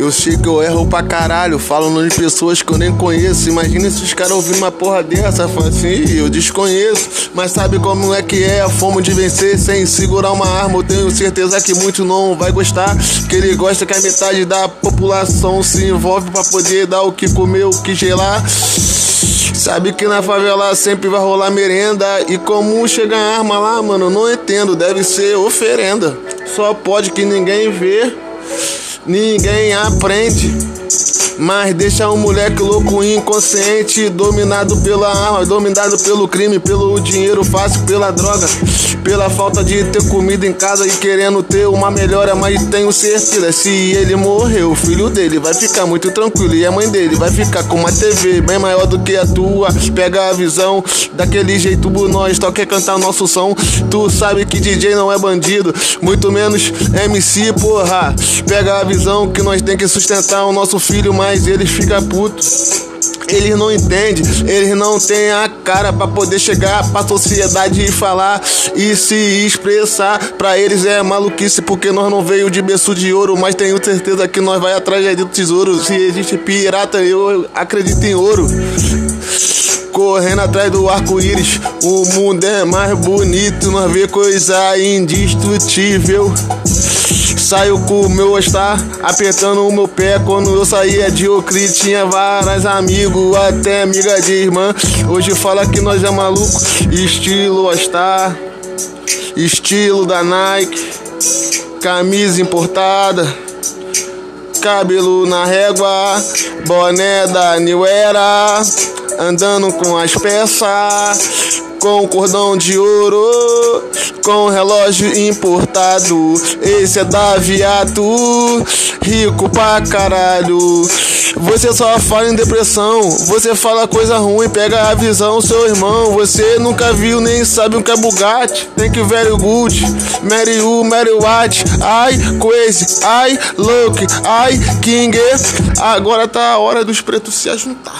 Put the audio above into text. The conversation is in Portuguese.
Eu sei que eu erro pra caralho, falo de pessoas que eu nem conheço. Imagina se os caras ouvindo uma porra dessa, assim, eu desconheço. Mas sabe como é que é a fome de vencer sem segurar uma arma? Eu tenho certeza que muito não vai gostar. Que ele gosta que a metade da população se envolve pra poder dar o que comer, o que gelar. Sabe que na favela sempre vai rolar merenda. E como chega a arma lá, mano, não entendo. Deve ser oferenda. Só pode que ninguém vê, ninguém aprende. Mas deixa um moleque louco, inconsciente, dominado pela arma, dominado pelo crime, pelo dinheiro fácil, pela droga, pela falta de ter comida em casa e querendo ter uma melhora. Mas tenho certeza, se ele morrer, o filho dele vai ficar muito tranquilo e a mãe dele vai ficar com uma TV bem maior do que a tua. Pega a visão, daquele jeito nós só quer cantar nosso som. Tu sabe que DJ não é bandido, muito menos MC, porra. Pega a visão que nós tem que sustentar o nosso filho, mas eles ficam putos. Eles não entendem, eles não têm a cara para poder chegar pra sociedade e falar e se expressar. Pra eles é maluquice porque nós não veio de berço de ouro, mas tenho certeza que nós vai atrás do tesouro. Se existe pirata, eu acredito em ouro correndo atrás do arco-íris. O mundo é mais bonito, nós vê coisa indestrutível. Saio com o meu estar apertando o meu pé. Quando eu saía de Ocri, tinha vários amigos, até amiga de irmã. Hoje fala que nós é maluco, estilo Star, estilo da Nike, camisa importada cabelo na régua, boné da New Era, andando com as peças, com cordão de ouro, com relógio importado. Esse é da Viato, rico pra caralho. Você só fala em depressão, você fala coisa ruim, pega a visão, seu irmão. Você nunca viu nem sabe o que é Bugatti. Tem que very good, Mary U, Mary White, ai crazy, ai look, ai king. Agora tá a hora dos pretos se ajuntar.